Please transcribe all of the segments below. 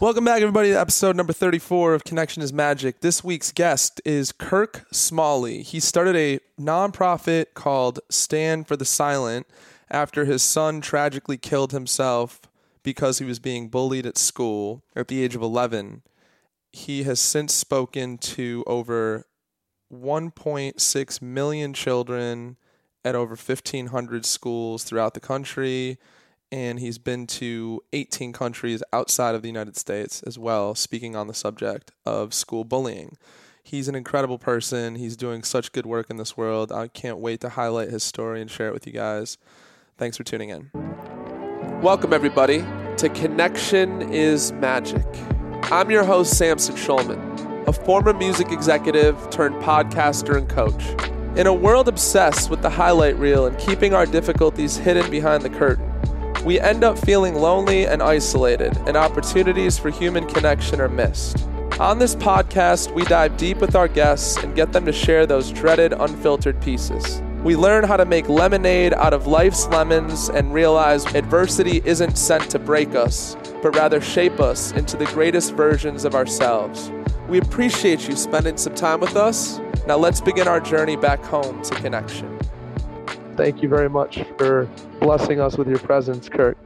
Welcome back, everybody, to episode number 34 of Connection is Magic. This week's guest is Kirk Smalley. He started a nonprofit called Stand for the Silent after his son tragically killed himself because he was being bullied at school at the age of 11. He has since spoken to over 1.6 million children at over 1,500 schools throughout the country and he's been to 18 countries outside of the United States as well, speaking on the subject of school bullying. He's an incredible person. He's doing such good work in this world. I can't wait to highlight his story and share it with you guys. Thanks for tuning in. Welcome, everybody, to Connection is Magic. I'm your host, Samson Schulman, a former music executive turned podcaster and coach. In a world obsessed with the highlight reel and keeping our difficulties hidden behind the curtain, we end up feeling lonely and isolated, and opportunities for human connection are missed. On this podcast, we dive deep with our guests and get them to share those dreaded, unfiltered pieces. We learn how to make lemonade out of life's lemons and realize adversity isn't sent to break us, but rather shape us into the greatest versions of ourselves. We appreciate you spending some time with us. Now let's begin our journey back home to connection. Thank you very much for blessing us with your presence, Kirk.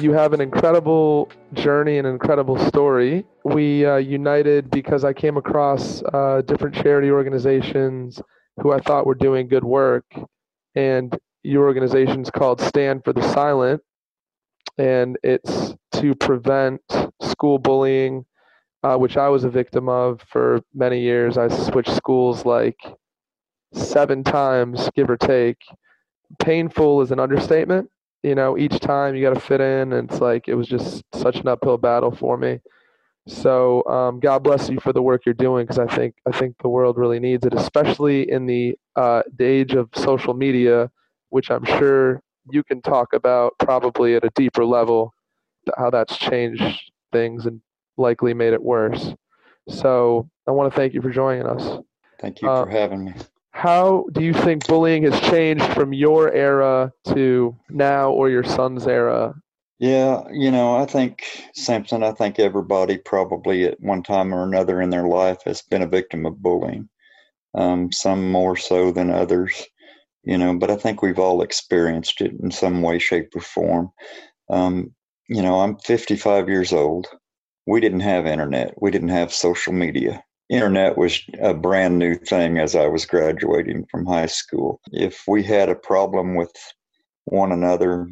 You have an incredible journey and incredible story. We uh, united because I came across uh, different charity organizations who I thought were doing good work. And your organization is called Stand for the Silent. And it's to prevent school bullying, uh, which I was a victim of for many years. I switched schools like seven times, give or take. Painful is an understatement you know, each time you got to fit in, and it's like it was just such an uphill battle for me. So um, God bless you for the work you're doing because I think I think the world really needs it, especially in the uh, the age of social media, which I'm sure you can talk about probably at a deeper level how that's changed things and likely made it worse. So I want to thank you for joining us. Thank you uh, for having me how do you think bullying has changed from your era to now or your son's era? Yeah, you know, I think, Samson, I think everybody probably at one time or another in their life has been a victim of bullying, um, some more so than others, you know, but I think we've all experienced it in some way, shape, or form. Um, you know, I'm 55 years old. We didn't have internet, we didn't have social media internet was a brand new thing as I was graduating from high school. If we had a problem with one another,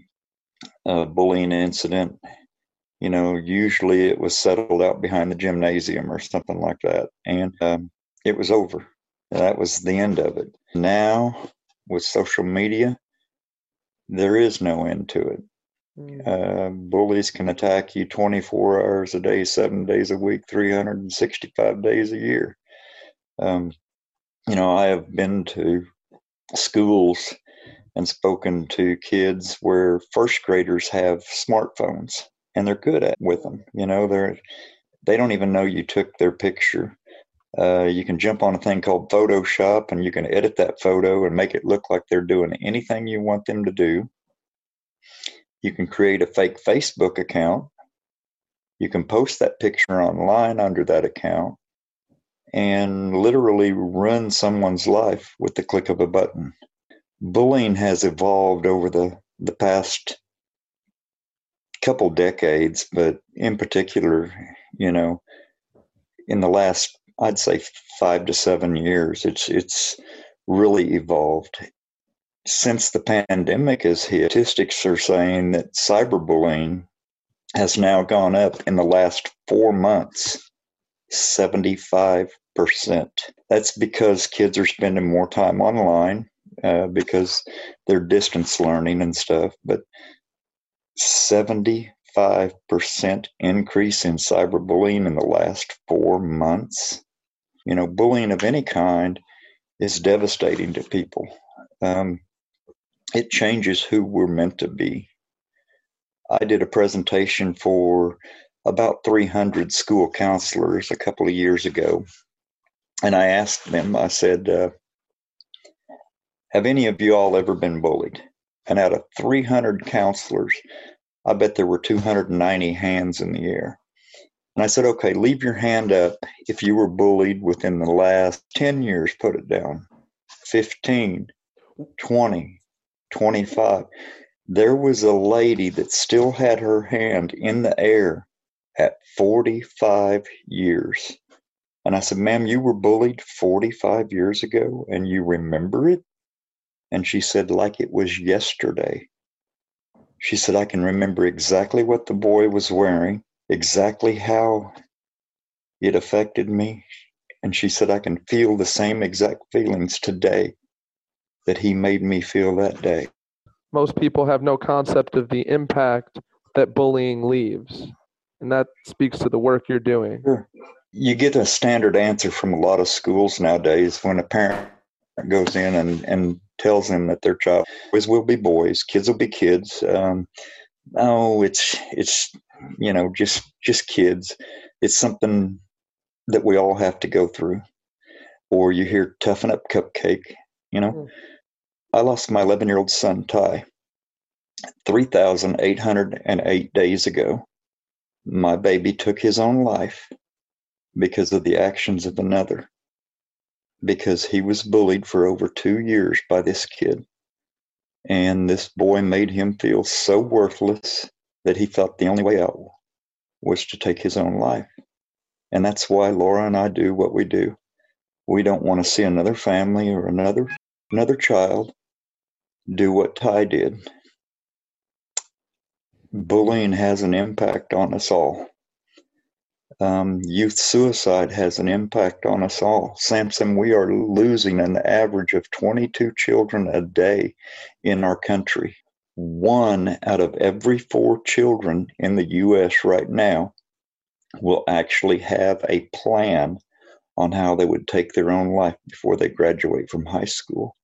a bullying incident, you know, usually it was settled out behind the gymnasium or something like that. And um, it was over. That was the end of it. Now, with social media, there is no end to it. Mm. Uh, bullies can attack you 24 hours a day, seven days a week, 365 days a year. Um, you know, I have been to schools and spoken to kids where first graders have smartphones and they're good at with them. You know, they're they don't even know you took their picture. Uh, you can jump on a thing called Photoshop and you can edit that photo and make it look like they're doing anything you want them to do. You can create a fake Facebook account. You can post that picture online under that account and literally run someone's life with the click of a button. Bullying has evolved over the, the past couple decades, but in particular, you know, in the last I'd say five to seven years, it's it's really evolved since the pandemic has hit, statistics are saying that cyberbullying has now gone up in the last four months 75%. That's because kids are spending more time online uh, because they're distance learning and stuff. But 75% increase in cyberbullying in the last four months. You know, bullying of any kind is devastating to people. Um, it changes who we're meant to be. I did a presentation for about 300 school counselors a couple of years ago. And I asked them, I said, uh, Have any of you all ever been bullied? And out of 300 counselors, I bet there were 290 hands in the air. And I said, okay, leave your hand up if you were bullied within the last 10 years, put it down. 15, 20, 25. There was a lady that still had her hand in the air at 45 years. And I said, ma'am, you were bullied 45 years ago and you remember it? And she said, like it was yesterday. She said, I can remember exactly what the boy was wearing, exactly how it affected me. And she said, I can feel the same exact feelings today that he made me feel that day. Most people have no concept of the impact that bullying leaves. And that speaks to the work you're doing. Sure. You get a standard answer from a lot of schools nowadays when a parent goes in and, and tells them that their child boys will be boys, kids will be kids. Um, oh, it's it's you know just just kids. It's something that we all have to go through. Or you hear toughen up cupcake. You know, mm. I lost my 11 year old son Ty 3,808 days ago. My baby took his own life because of the actions of another because he was bullied for over two years by this kid. And this boy made him feel so worthless that he thought the only way out was to take his own life. And that's why Laura and I do what we do. We don't want to see another family or another another child do what Ty did. Bullying has an impact on us all. Um, youth suicide has an impact on us all. Samson, we are losing an average of 22 children a day in our country. One out of every four children in the U.S. right now will actually have a plan on how they would take their own life before they graduate from high school.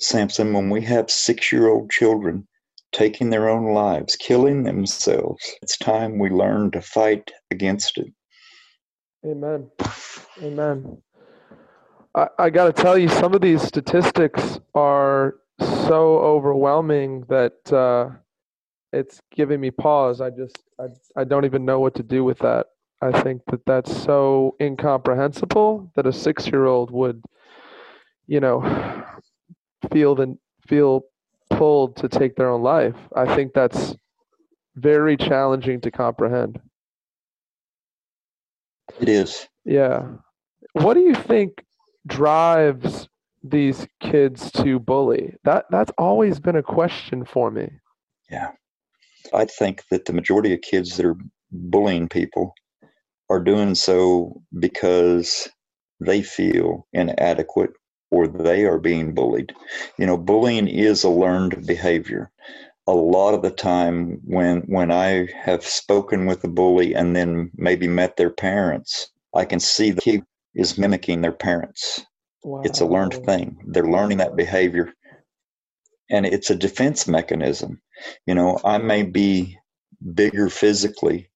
Samson, when we have six year old children taking their own lives, killing themselves. It's time we learn to fight against it. Amen. Amen. I, I got to tell you, some of these statistics are so overwhelming that uh, it's giving me pause. I just, I, I don't even know what to do with that. I think that that's so incomprehensible that a six year old would, you know, feel the feel pulled to take their own life. I think that's very challenging to comprehend. It is. Yeah. What do you think drives these kids to bully? That that's always been a question for me. Yeah. I think that the majority of kids that are bullying people are doing so because they feel inadequate or they are being bullied. You know, bullying is a learned behavior. A lot of the time when when I have spoken with a bully and then maybe met their parents, I can see the kid is mimicking their parents. Wow. It's a learned thing. They're learning that behavior. And it's a defense mechanism. You know, I may be bigger physically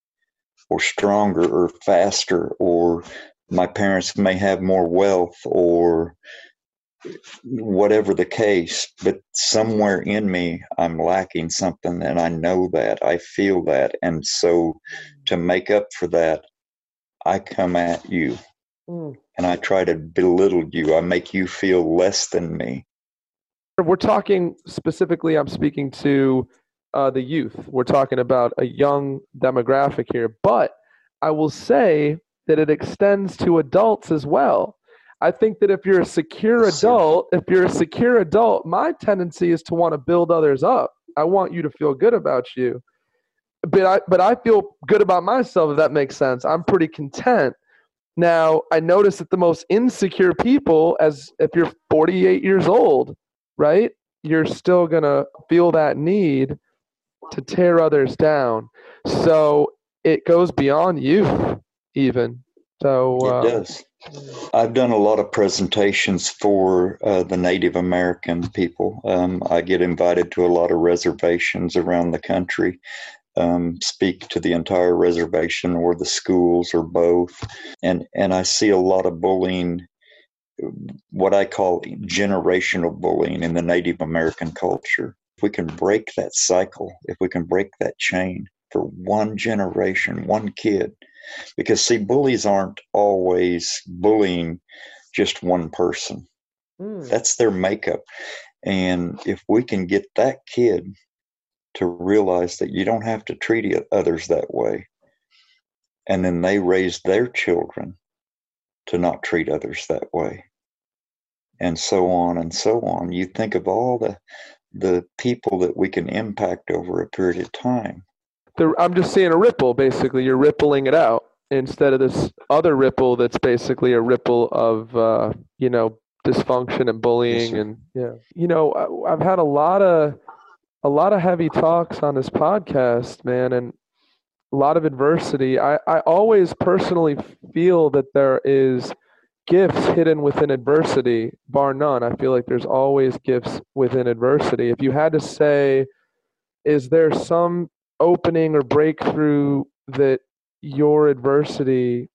or stronger or faster or my parents may have more wealth or whatever the case, but somewhere in me, I'm lacking something, and I know that, I feel that. And so to make up for that, I come at you mm. and I try to belittle you. I make you feel less than me. We're talking specifically, I'm speaking to uh, the youth. We're talking about a young demographic here, but I will say that it extends to adults as well I think that if you're a secure adult, if you're a secure adult, my tendency is to want to build others up. I want you to feel good about you. But I but I feel good about myself if that makes sense. I'm pretty content. Now, I notice that the most insecure people as if you're 48 years old, right? You're still going to feel that need to tear others down. So it goes beyond youth even. So uh, it does I've done a lot of presentations for uh, the Native American people. Um, I get invited to a lot of reservations around the country, um, speak to the entire reservation or the schools or both, and and I see a lot of bullying, what I call generational bullying in the Native American culture. If we can break that cycle, if we can break that chain for one generation, one kid Because, see, bullies aren't always bullying just one person, mm. that's their makeup. And if we can get that kid to realize that you don't have to treat others that way, and then they raise their children to not treat others that way, and so on and so on. You think of all the the people that we can impact over a period of time. The, I'm just seeing a ripple. Basically, you're rippling it out instead of this other ripple that's basically a ripple of uh, you know dysfunction and bullying yes, and yeah. You know, I, I've had a lot of a lot of heavy talks on this podcast, man, and a lot of adversity. I, I always personally feel that there is gifts hidden within adversity, bar none. I feel like there's always gifts within adversity. If you had to say, is there some opening or breakthrough that your adversity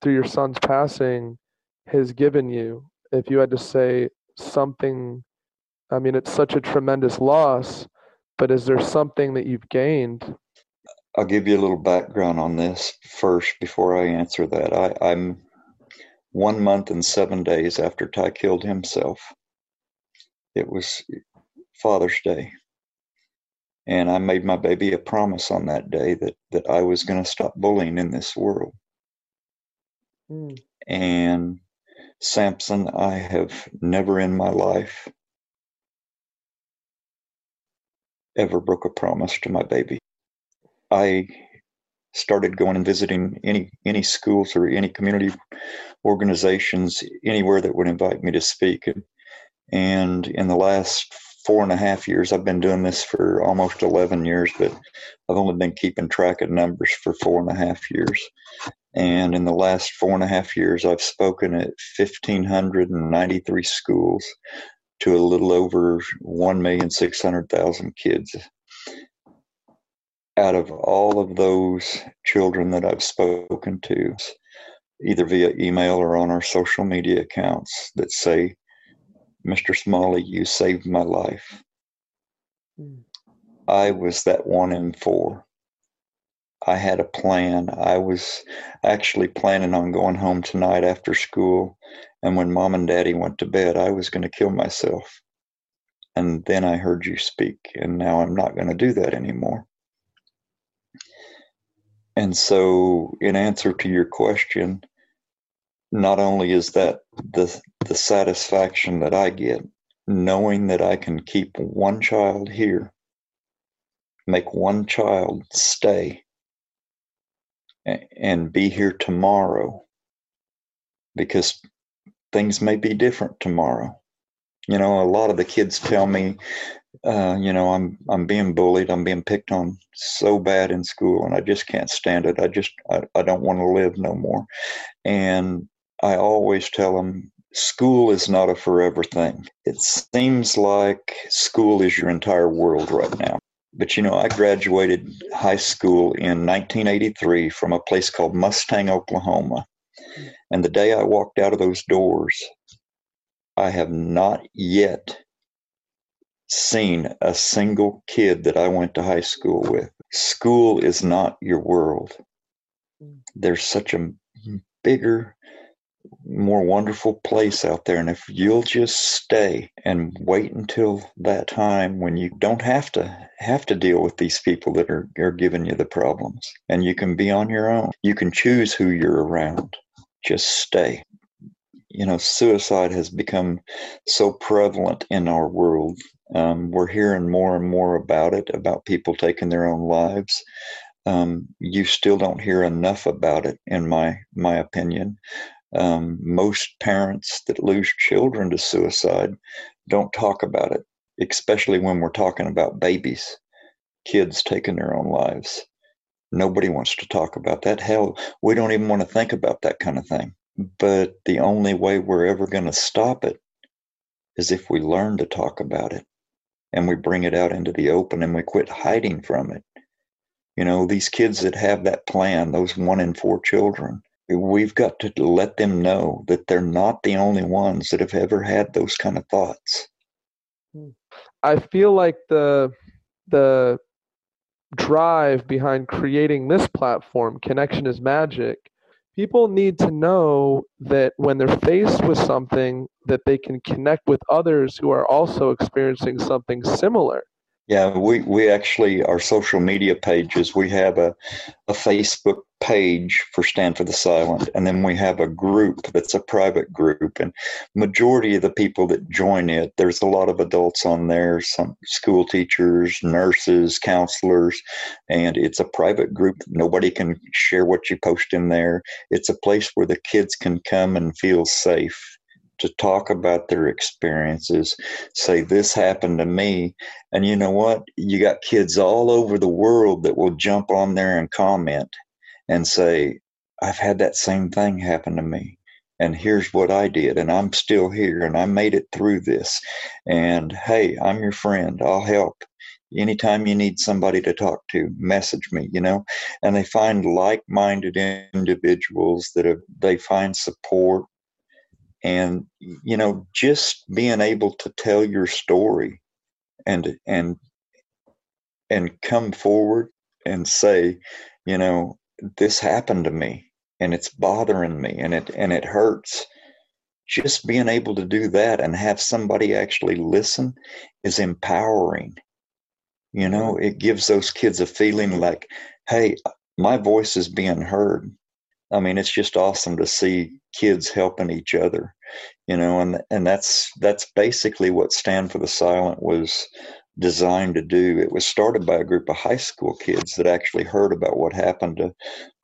through your son's passing has given you? If you had to say something, I mean, it's such a tremendous loss, but is there something that you've gained? I'll give you a little background on this first before I answer that. I, I'm one month and seven days after Ty killed himself. It was Father's Day. And I made my baby a promise on that day that, that I was going to stop bullying in this world. Mm. And Samson, I have never in my life ever broke a promise to my baby. I started going and visiting any any schools or any community organizations anywhere that would invite me to speak and, and in the last four and a half years. I've been doing this for almost 11 years but i've only been keeping track of numbers for four and a half years. And in the last four and a half years i've spoken at 1593 schools to a little over 1,600,000 kids. Out of all of those children that I've spoken to, either via email or on our social media accounts, that say, Mr. Smalley, you saved my life. Mm. I was that one in four. I had a plan. I was actually planning on going home tonight after school. And when mom and daddy went to bed, I was going to kill myself. And then I heard you speak, and now I'm not going to do that anymore. And so, in answer to your question, not only is that the the satisfaction that I get knowing that I can keep one child here, make one child stay and be here tomorrow because things may be different tomorrow. You know, a lot of the kids tell me uh, you know, I'm I'm being bullied. I'm being picked on so bad in school, and I just can't stand it. I just I, I don't want to live no more. And I always tell them, school is not a forever thing. It seems like school is your entire world right now. But you know, I graduated high school in 1983 from a place called Mustang, Oklahoma. And the day I walked out of those doors, I have not yet seen a single kid that I went to high school with. School is not your world. Mm. There's such a bigger, more wonderful place out there. And if you'll just stay and wait until that time when you don't have to have to deal with these people that are, are giving you the problems and you can be on your own. You can choose who you're around. Just stay. You know, suicide has become so prevalent in our world um, we're hearing more and more about it, about people taking their own lives. Um, you still don't hear enough about it, in my my opinion. Um, most parents that lose children to suicide don't talk about it, especially when we're talking about babies, kids taking their own lives. Nobody wants to talk about that. Hell, we don't even want to think about that kind of thing. But the only way we're ever going to stop it is if we learn to talk about it and we bring it out into the open and we quit hiding from it. You know, these kids that have that plan, those one in four children, we've got to let them know that they're not the only ones that have ever had those kind of thoughts. Hmm. I feel like the the drive behind creating this platform, Connection is Magic, people need to know that when they're faced with something that they can connect with others who are also experiencing something similar yeah, we, we actually, our social media pages, we have a, a Facebook page for Stand for the Silent, and then we have a group that's a private group. And majority of the people that join it, there's a lot of adults on there, some school teachers, nurses, counselors, and it's a private group. Nobody can share what you post in there. It's a place where the kids can come and feel safe to talk about their experiences, say, This happened to me. And you know what? You got kids all over the world that will jump on there and comment and say, I've had that same thing happen to me. And here's what I did. And I'm still here and I made it through this. And hey, I'm your friend. I'll help anytime you need somebody to talk to message me you know and they find like-minded individuals that have, they find support and you know just being able to tell your story and and and come forward and say you know this happened to me and it's bothering me and it and it hurts. Just being able to do that and have somebody actually listen is empowering. You know it gives those kids a feeling like hey my voice is being heard I mean, it's just awesome to see kids helping each other, you know, and and that's that's basically what Stand for the Silent was designed to do. It was started by a group of high school kids that actually heard about what happened to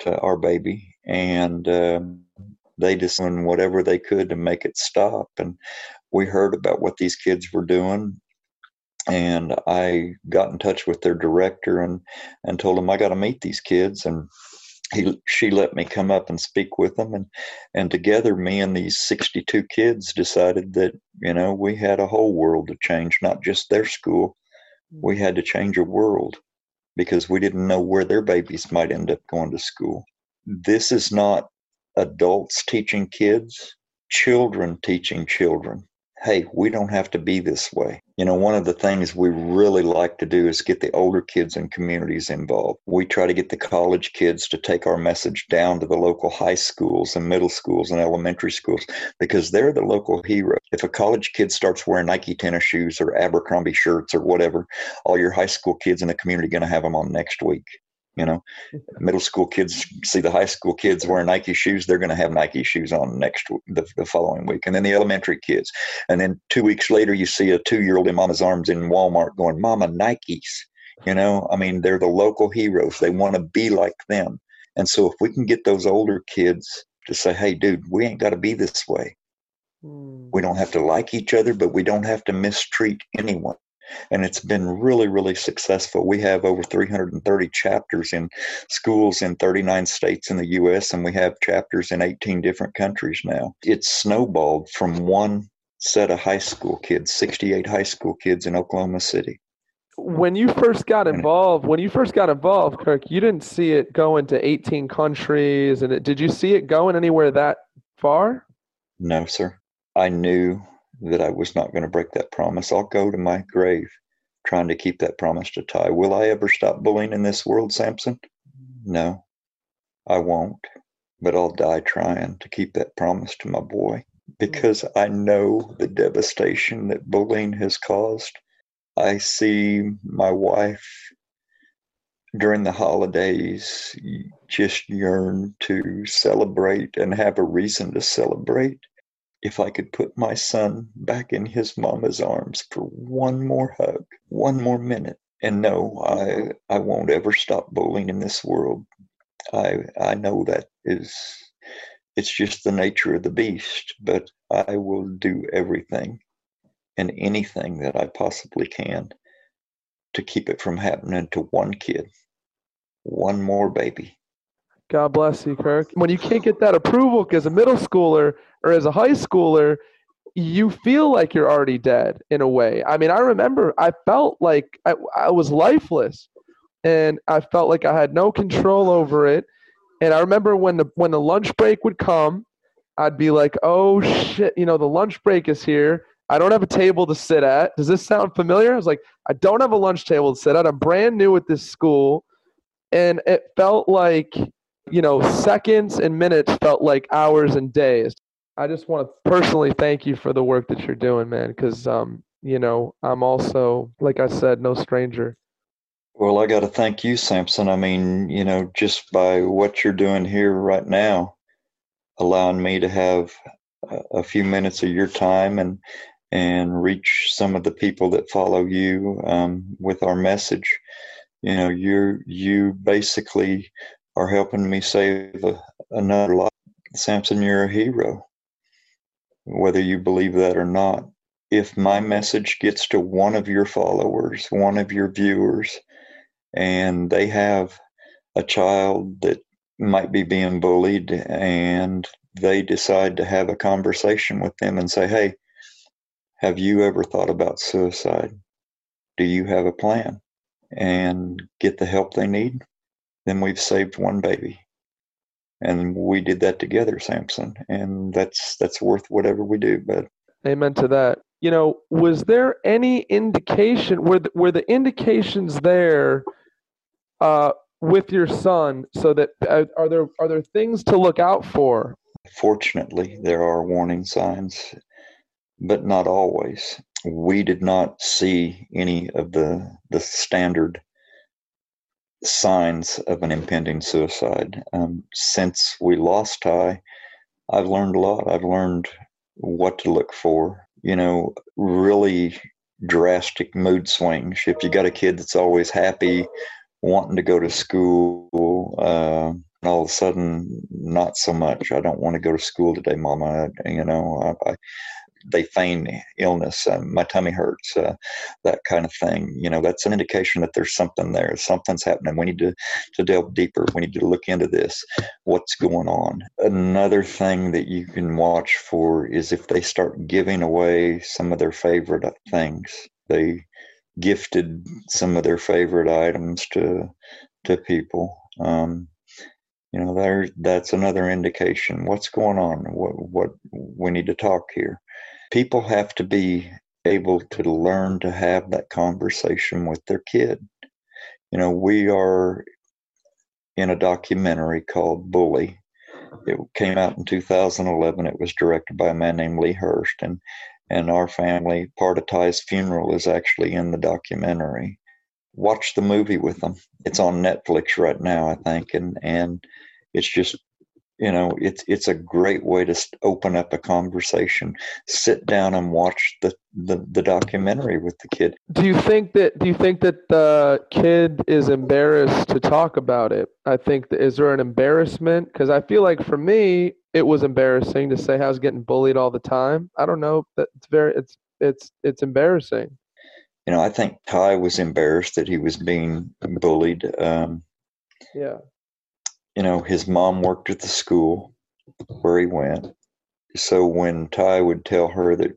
to our baby, and um, they just did whatever they could to make it stop. And we heard about what these kids were doing, and I got in touch with their director and and told him I got to meet these kids and he she let me come up and speak with them. And and together me and these 62 kids decided that you know we had a whole world to change not just their school. We mm-hmm. had to change a world because we didn't know where their babies might end up going to school. This is not adults teaching kids children teaching children. Hey, we don't have to be this way. You know, one of the things we really like to do is get the older kids and communities involved. We try to get the college kids to take our message down to the local high schools and middle schools and elementary schools because they're the local hero. If a college kid starts wearing Nike tennis shoes or Abercrombie shirts or whatever, all your high school kids in the community are going to have them on next week. You know, middle school kids see the high school kids wearing Nike shoes; they're going to have Nike shoes on next the, the following week, and then the elementary kids, and then two weeks later, you see a two-year-old in mama's arms in Walmart going, "Mama, Nikes." You know, I mean, they're the local heroes. They want to be like them, and so if we can get those older kids to say, "Hey, dude, we ain't got to be this way." Hmm. We don't have to like each other, but we don't have to mistreat anyone and it's been really really successful. We have over 330 chapters in schools in 39 states in the us and we have chapters in 18 different countries now. It's snowballed from one set of high school kids 68 high school kids in oklahoma city. When you first got involved when you first got involved kirk you didn't see it going to 18 countries and it, did you see it going anywhere that far? No sir. I knew that I was not going to break that promise. I'll go to my grave trying to keep that promise to Ty. Will I ever stop bullying in this world, Samson? No, I won't. But I'll die trying to keep that promise to my boy because I know the devastation that bullying has caused. I see my wife during the holidays just yearn to celebrate and have a reason to celebrate if I could put my son back in his mama's arms for one more hug, one more minute. And no, I I won't ever stop bowling in this world. I I know that is it's just the nature of the beast, but I will do everything and anything that I possibly can to keep it from happening to one kid, one more baby. God bless you, Kirk. When you can't get that approval as a middle schooler or as a high schooler, you feel like you're already dead in a way. I mean, I remember I felt like I, I was lifeless and I felt like I had no control over it. And I remember when the when the lunch break would come, I'd be like, "Oh shit, you know, the lunch break is here." I don't have a table to sit at. Does this sound familiar? I was like, I don't have a lunch table to sit at. I'm brand new at this school. And it felt like, you know, seconds and minutes felt like hours and days. I just want to personally thank you for the work that you're doing, man, because, um, you know, I'm also, like I said, no stranger. Well, I got to thank you, Samson. I mean, you know, just by what you're doing here right now, allowing me to have a few minutes of your time and and reach some of the people that follow you um, with our message. You know, you you basically are helping me save a, another life. Samson, you're a hero, whether you believe that or not. If my message gets to one of your followers, one of your viewers, and they have a child that might be being bullied and they decide to have a conversation with them and say, Hey, have you ever thought about suicide? Do you have a plan? And get the help they need? Then we've saved one baby. And we did that together, Samson. And that's that's worth whatever we do. But Amen to that. You know, was there any indication were the, were the indications there uh, with your son so that uh, are there are there things to look out for Fortunately, there are warning signs, but not always. We did not see any of the, the standard signs of an impending suicide. Um, since we lost Ty, I've learned a lot. I've learned what to look for. You know, really drastic mood swings. If you got a kid that's always happy, wanting to go to school, uh, all of a sudden not so much i don't want to go to school today mama you know I, I, they feign illness uh, my tummy hurts uh, that kind of thing. You know that's an indication that there's something there. Something's happening. We need to, to delve deeper. We need to look into this. What's going on? Another thing that you can watch for is if they start giving away some of their favorite things. They gifted some of their favorite items to to people. Um, you know there that's another indication. What's going on? What what we need to talk here people have to be able to learn to have that conversation with their kid. You know we are in a documentary called bully. It came out in 2011 it was directed by a man named Lee Hirsch and and our family part of ty's funeral is actually in the documentary. Watch the movie with them. It's on Netflix right now, I think, and and it's just you know it's it's a great way to open up a conversation sit down and watch the, the the documentary with the kid do you think that do you think that the kid is embarrassed to talk about it i think that, is there an embarrassment because i feel like for me it was embarrassing to say i was getting bullied all the time i don't know that it's very it's it's it's embarrassing you know, I think Ty was embarrassed that he was being bullied. Um, yeah. You know, his mom worked at the school where he went. So when Ty would tell her that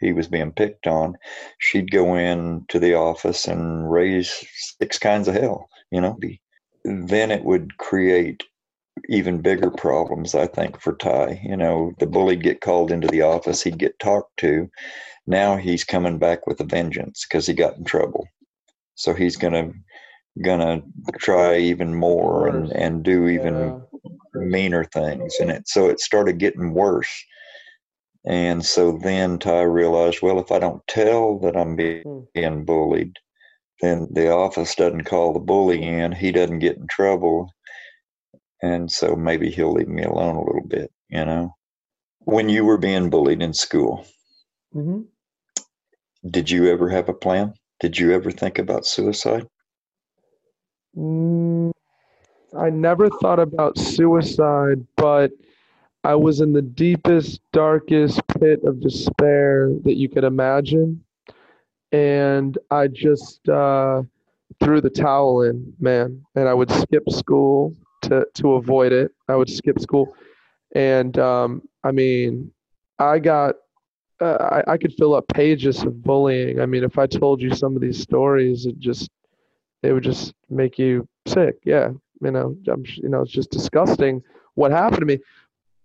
he was being picked on, she'd go in to the office and raise six kinds of hell, you know. Then it would create even bigger problems, I think, for Ty. You know, the bully'd get called into the office, he'd get talked to, now he's coming back with a vengeance because he got in trouble. So he's gonna gonna try even more and, and do even yeah. meaner things. And it so it started getting worse. And so then Ty realized, well, if I don't tell that I'm being, hmm. bullied, then the office doesn't call the bully in. He doesn't get in trouble. And so maybe he'll leave me alone a little bit, you know. When you were being bullied in school, mm-hmm. Did you ever have a plan? Did you ever think about suicide? Mm, I never thought about suicide, but I was in the deepest, darkest pit of despair that you could imagine. And I just uh, threw the towel in, man. And I would skip school to, to avoid it. I would skip school. And um, I mean, I got uh, I, I could fill up pages of bullying. I mean, if I told you some of these stories, it just it would just make you sick. Yeah, you know, I'm, you know, it's just disgusting what happened to me.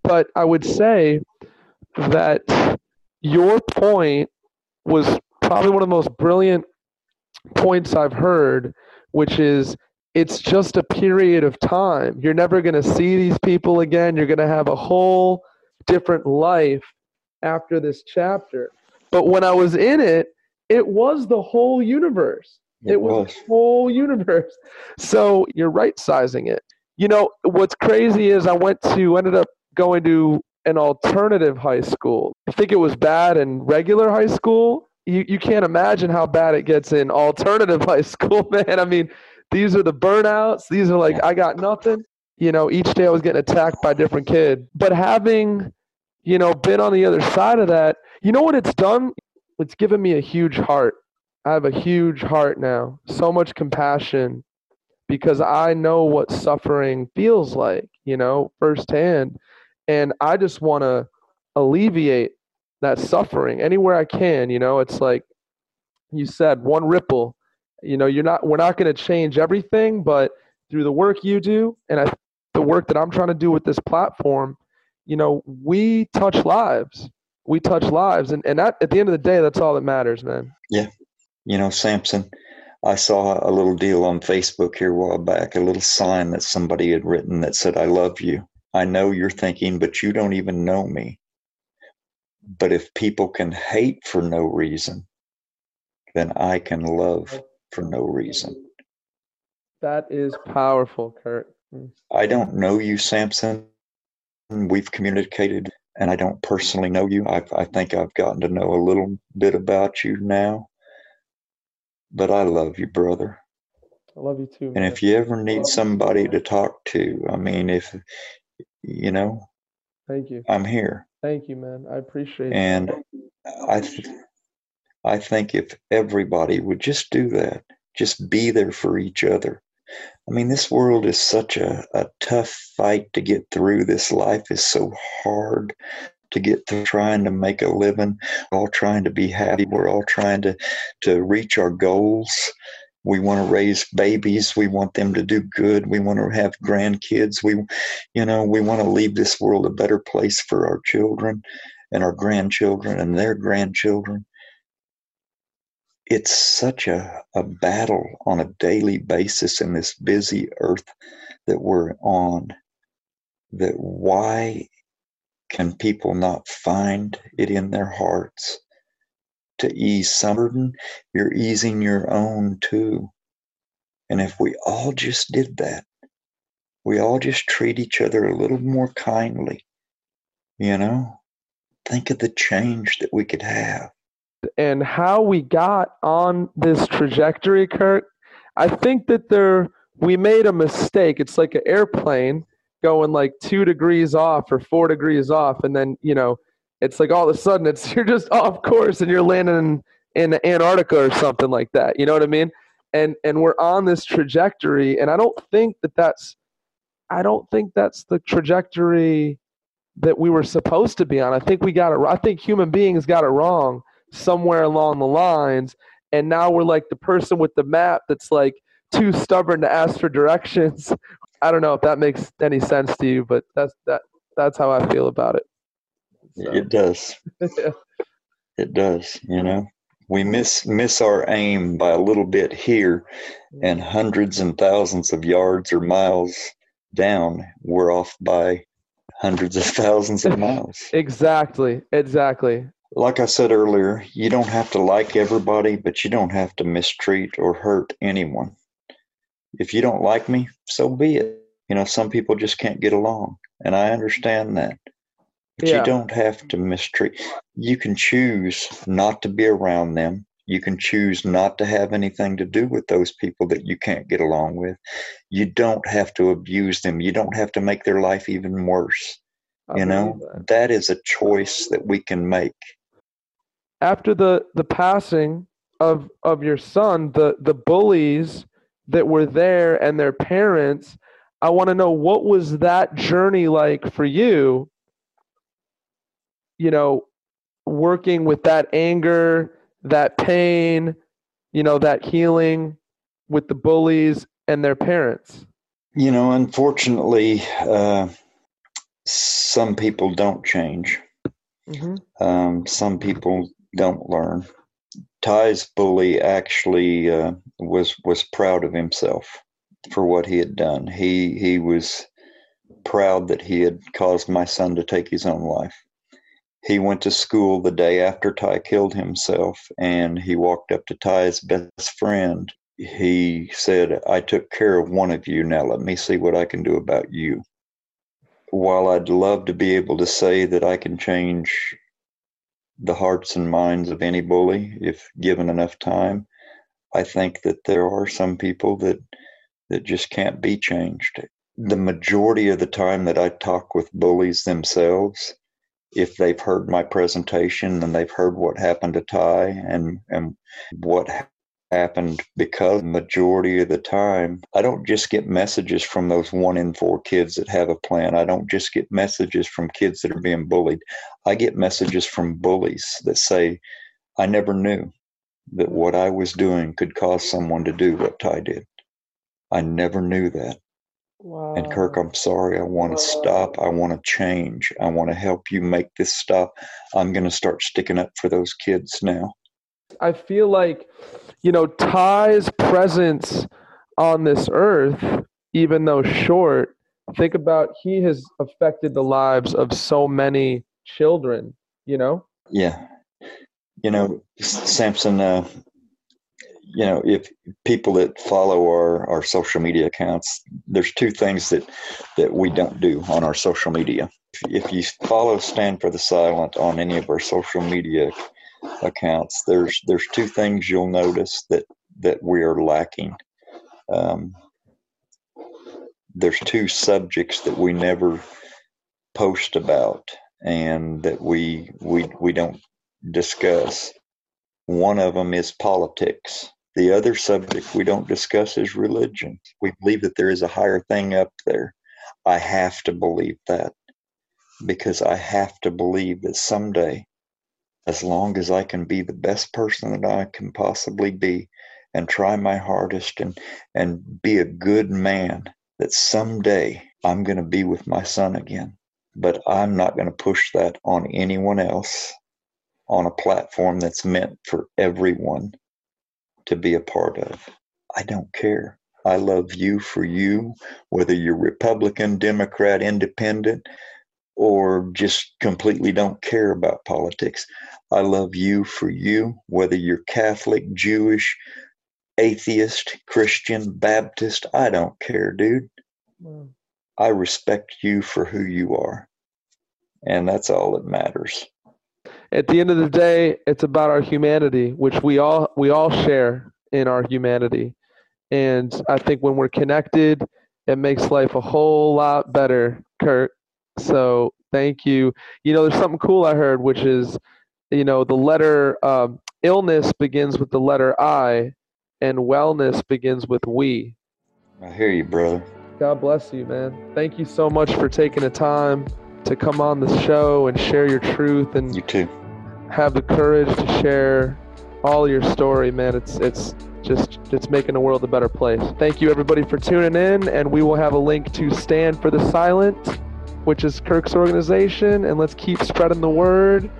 But I would say that your point was probably one of the most brilliant points I've heard, which is it's just a period of time. You're never going to see these people again. You're going to have a whole different life after this chapter. But when I was in it, it was the whole universe. It, it was. was the whole universe. So you're right sizing it. You know, what's crazy is I went to, ended up going to an alternative high school. I think it was bad in regular high school. You, you can't imagine how bad it gets in alternative high school, man. I mean, these are the burnouts. These are like, I got nothing. You know, each day I was getting attacked by a different kid. But having, you know, been on the other side of that, you know what it's done? It's given me a huge heart. I have a huge heart now. So much compassion because I know what suffering feels like, you know, firsthand. And I just want to alleviate that suffering anywhere I can. You know, it's like you said, one ripple. You know, you're not. We're not going to change everything, but through the work you do and I, the work that I'm trying to do with this platform, you know, we touch lives. We touch lives, and and that, at the end of the day, that's all that matters, man. Yeah, you know, Samson. I saw a little deal on Facebook here a while back, a little sign that somebody had written that said, I love you. I know you're thinking, but you don't even know me. But if people can hate for no reason, then I can love for no reason. That is powerful, Kirk. I don't know you, Samson. We've communicated, and I don't personally know you. I, I think I've gotten to know a little bit about you now. But I love you, brother. I love you too. And if you ever need somebody to talk to, I mean, if you know, thank you. I'm here. Thank you, man. I appreciate and it. And I, th- I think if everybody would just do that, just be there for each other. I mean, this world is such a, a tough fight to get through. This life is so hard to get through trying to make a living, all trying to be happy. We're all trying to, to reach our goals. We want to raise babies. We want them to do good. We want to have grandkids. We, you know, we want to leave this world a better place for our children and our grandchildren and their grandchildren. It's such a, a battle on a daily basis in this busy earth that we're on that why can people not find it in their hearts to ease some burden? You're easing your own too. And if we all just did that, we all just treat each other a little more kindly, you know, think of the change that we could have. And how we got on this trajectory, Kirk, I think that there we made a mistake. It's like an airplane going like two degrees off or four degrees off, and then you know it's like all of a sudden it's you're just off course and you're landing in, in Antarctica or something like that. You know what I mean? And and we're on this trajectory, and I don't think that that's I don't think that's the trajectory that we were supposed to be on. I think we got it. I think human beings got it wrong somewhere along the lines, and now we're like the person with the map that's like too stubborn to ask for directions I don't know if that makes any sense to you, but that's that that's how I feel about it. So. It does. yeah. It does. You know, we miss miss our aim by a little bit here, and hundreds and thousands of yards or miles down, we're off by hundreds of thousands of miles. exactly. Exactly. Like I said earlier, you don't have to like everybody, but you don't have to mistreat or hurt anyone if you don't like me, so be it. You know, some people just can't get along, and I understand that. But yeah. you don't have to mistreat. You can choose not to be around them. You can choose not to have anything to do with those people that you can't get along with. You don't have to abuse them. You don't have to make their life even worse. I you know, that. that is a choice that we can make. After the the passing of of your son, the the bullies that were there and their parents. I want to know what was that journey like for you? You know, working with that anger, that pain, you know, that healing with the bullies and their parents. You know, unfortunately, uh, some people don't change. Mm-hmm. Um, some people don't learn. Ty's bully actually uh, was was proud of himself for what he had done. He he was proud that he had caused my son to take his own life. He went to school the day after Ty killed himself, and he walked up to Ty's best friend. He said, "I took care of one of you. Now let me see what I can do about you." While I'd love to be able to say that I can change the hearts and minds of any bully if given enough time. I think that there are some people that that just can't be changed. The majority of the time that I talk with bullies themselves, if they've heard my presentation and they've heard what happened to Ty and and what happened because majority of the time i don't just get messages from those one in four kids that have a plan. I don't just get messages from kids that are being bullied. I get messages from bullies that say i never knew that what i was doing could cause someone to do what ty did. I never knew that. Wow. and kirk i'm sorry. I want to wow. stop. I want to change. I want to help you make this stop. I'm going to start sticking up for those kids now. I feel like you know, Ty's presence on this earth, even though short, think about he has affected the lives of so many children, you know? Yeah. You know, Samson, uh, you know, if people that follow our, our social media accounts, there's two things that, that we don't do on our social media. If you follow Stand for the Silent on any of our social media accounts, there's there's two things you'll notice that that we are lacking. Um, there's two subjects that we never post about and that we we we don't discuss. One of them is politics. The other subject we don't discuss is religion. We believe that there is a higher thing up there. I have to believe that because I have to believe that someday as long as I can be the best person that I can possibly be and try my hardest and and be a good man that someday I'm going to be with my son again. But I'm not going to push that on anyone else on a platform that's meant for everyone to be a part of. I don't care. I love you for you whether you're Republican Democrat independent or just completely don't care about politics. I love you for you, whether you're Catholic, Jewish, atheist, Christian, Baptist. I don't care, dude. I respect you for who you are. And that's all that matters. At the end of the day, it's about our humanity, which we all we all share in our humanity. And I think when we're connected, it makes life a whole lot better, Kurt. So thank you. You know, there's something cool I heard, which is, you know, the letter um, illness begins with the letter I, and wellness begins with we. I hear you, brother. God bless you, man. Thank you so much for taking the time to come on the show and share your truth and you too. Have the courage to share all your story, man. It's it's just it's making the world a better place. Thank you everybody for tuning in and we will have a link to Stand for the Silent which is Kirk's organization, and let's keep spreading the word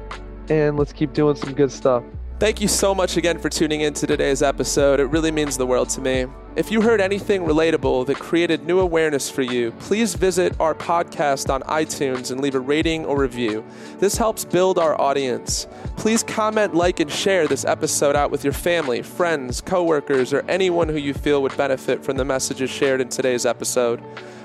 and let's keep doing some good stuff. Thank you so much again for tuning in to today's episode. It really means the world to me. If you heard anything relatable that created new awareness for you, please visit our podcast on iTunes and leave a rating or review. This helps build our audience. Please comment, like, and share this episode out with your family, friends, coworkers, or anyone who you feel would benefit from the messages shared in today's episode.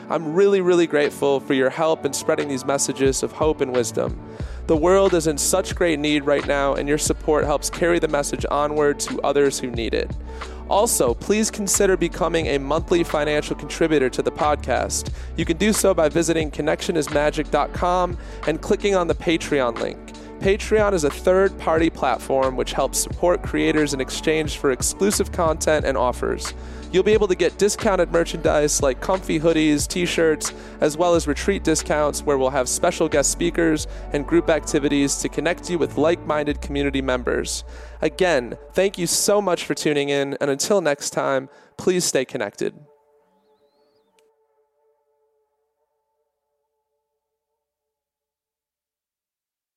I'm really, really grateful for your help in spreading these messages of hope and wisdom. The world is in such great need right now, and your support helps carry the message onward to others who need it. Also, please consider becoming a monthly financial contributor to the podcast. You can do so by visiting connectionismagic.com and clicking on the Patreon link. Patreon is a third party platform which helps support creators in exchange for exclusive content and offers. You'll be able to get discounted merchandise like comfy hoodies, t shirts, as well as retreat discounts where we'll have special guest speakers and group activities to connect you with like minded community members. Again, thank you so much for tuning in, and until next time, please stay connected.